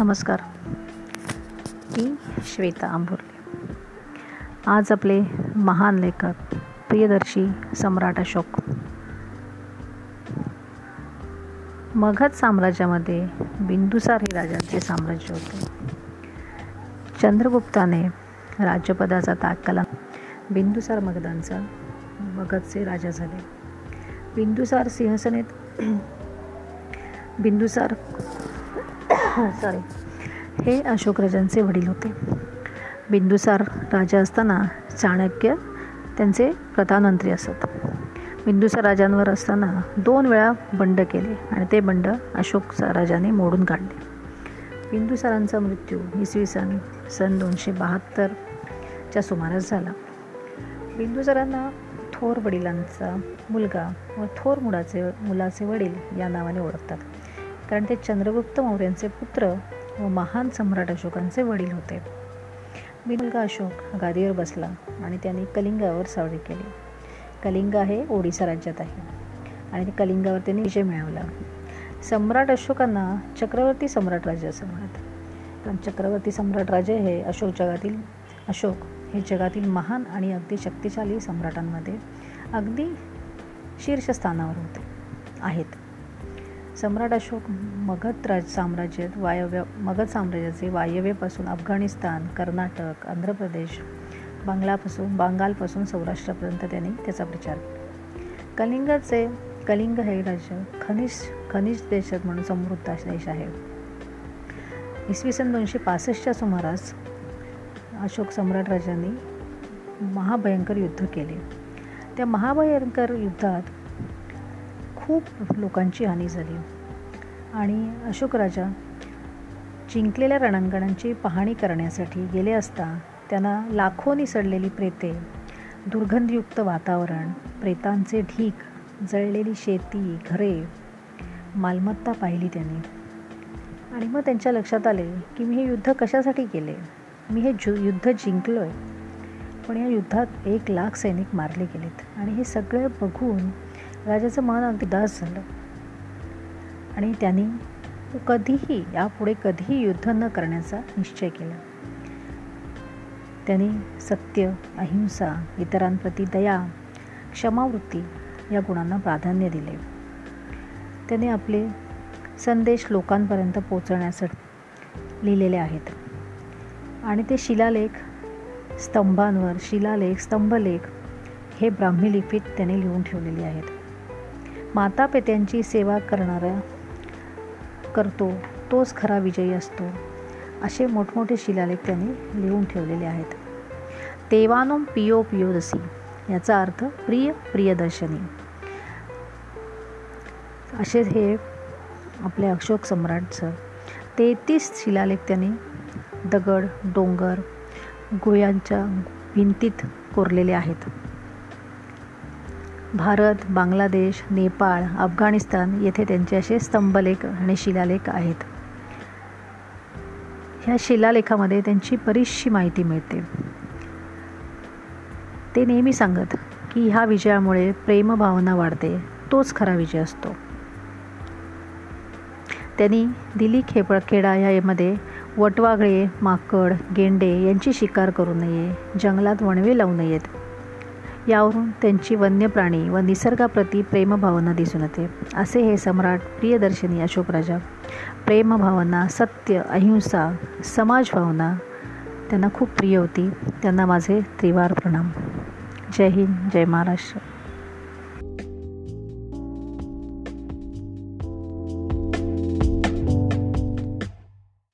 नमस्कार. मी श्वेता आंबुर्ले आज आपले महान लेखक प्रियदर्शी सम्राट अशोक. मगध साम्राज्यामध्ये बिंदुसार हे राजांचे साम्राज्य होते. चंद्रगुप्ताने राज्यपदाचा ताक केला. बिंदुसार मगधांचा मगधचे राजा झाले. बिंदुसार सिंहसनेत बिंदुसार सॉरी हे अशोक राजांचे वडील होते. बिंदुसार राजा असताना चाणक्य त्यांचे प्रधानमंत्री असत. बिंदुसार राजांवर असताना दोन वेळा बंड केले आणि ते बंड अशोक राजाने मोडून काढले. बिंदुसारांचा मृत्यू इसवी सन सन दोनशे बहात्तरच्या सुमारास झाला. बिंदुसारांना थोर वडिलांचा मुलगा व थोर मुलाचे मुलाचे वडील या नावाने ओळखतात. कारण ते चंद्रगुप्त मौर्यांचे पुत्र व महान सम्राट अशोकांचे वडील होते. मुलगा अशोक गादीवर बसला आणि त्यांनी कलिंगावर सावरी केली. कलिंग हे ओडिसा राज्यात आहे आणि कलिंगावर त्यांनी विजय मिळवला. सम्राट अशोकांना चक्रवर्ती सम्राट राजे असं म्हणत कारण चक्रवर्ती सम्राट राजे हे अशोक जगातील अशोक हे जगातील महान आणि अगदी शक्तिशाली सम्राटांमध्ये अगदी शीर्षस्थानावर होते आहेत. सम्राट अशोक मगध राज साम्राज्यात वायव्य मगध साम्राज्याचे वायव्येपासून अफगाणिस्तान कर्नाटक आंध्र प्रदेश बांगलापासून बांगालपासून सौराष्ट्रापर्यंत त्यांनी त्याचा प्रचार केला. कलिंगाचे कलिंग हे राज्य खनिज खनिज देशात म्हणून समृद्ध देश आहे. इसवी सन दोनशे पासष्टच्या सुमारास अशोक सम्राट राजांनी महाभयंकर युद्ध केले. त्या महाभयंकर युद्धात खूप लोकांची हानी झाली. आणि अशोक राजा जिंकलेल्या रणांगणांची पाहणी करण्यासाठी गेले असता त्यांना लाखोनी सडलेली प्रेते दुर्गंधयुक्त वातावरण प्रेतांचे ढीक जळलेली शेती घरे मालमत्ता पाहिली त्यांनी. आणि मग त्यांच्या लक्षात आले की मी हे युद्ध कशासाठी केले? मी हे जु युद्ध जिंकलो आहे पण या युद्धात एक लाख सैनिक मारले गेलेत. आणि हे सगळं बघून राजाचं मन अगदी दास झालं. आणि त्यांनी कधीही यापुढे कधीही युद्ध न करण्याचा निश्चय केला. त्यांनी सत्य अहिंसा इतरांप्रती दया क्षमावृत्ती या गुणांना प्राधान्य दिले. त्याने आपले संदेश लोकांपर्यंत पोचवण्यासाठी लिहिलेले आहेत. आणि ते शिलालेख स्तंभांवर शिलालेख स्तंभलेख हे ब्राह्मी लिपीत त्याने लिहून ठेवलेले आहेत. मातापित्यांची सेवा करणारा करतो तोच खरा विजयी असतो असे मोठमोठे शिलालेख त्यांनी लिहून ठेवलेले आहेत. तेवानो पियो पियोदसी याचा अर्थ प्रिय प्रियदर्शनी. असे हे आपले अशोक सम्राटचं तेहतीस शिलालेख त्यांनी दगड डोंगर गुह्यांच्या भिंतीत कोरलेले आहेत. भारत बांगलादेश नेपाळ अफगाणिस्तान येथे त्यांचे असे स्तंभलेख आणि शिलालेख आहेत. ह्या शिलालेखामध्ये त्यांची बरीचशी माहिती मिळते. ते नेहमी सांगत की ह्या विजयामुळे प्रेमभावना वाढते तोच खरा विजय असतो. त्यांनी दिली खेपळ खेडा यामध्ये वटवागळे माकड गेंडे यांची शिकार करू नये जंगलात वणवे लावू नयेत. यावरून त्यांची वन्य प्राणी व निसर्गाप्रती प्रेमभावना दिसून येते. असे हे सम्राट प्रियदर्शनी अशोकराजा प्रेमभावना सत्य अहिंसा समाजभावना त्यांना खूप प्रिय होती. त्यांना माझे त्रिवार प्रणाम. जय हिंद जय महाराष्ट्र.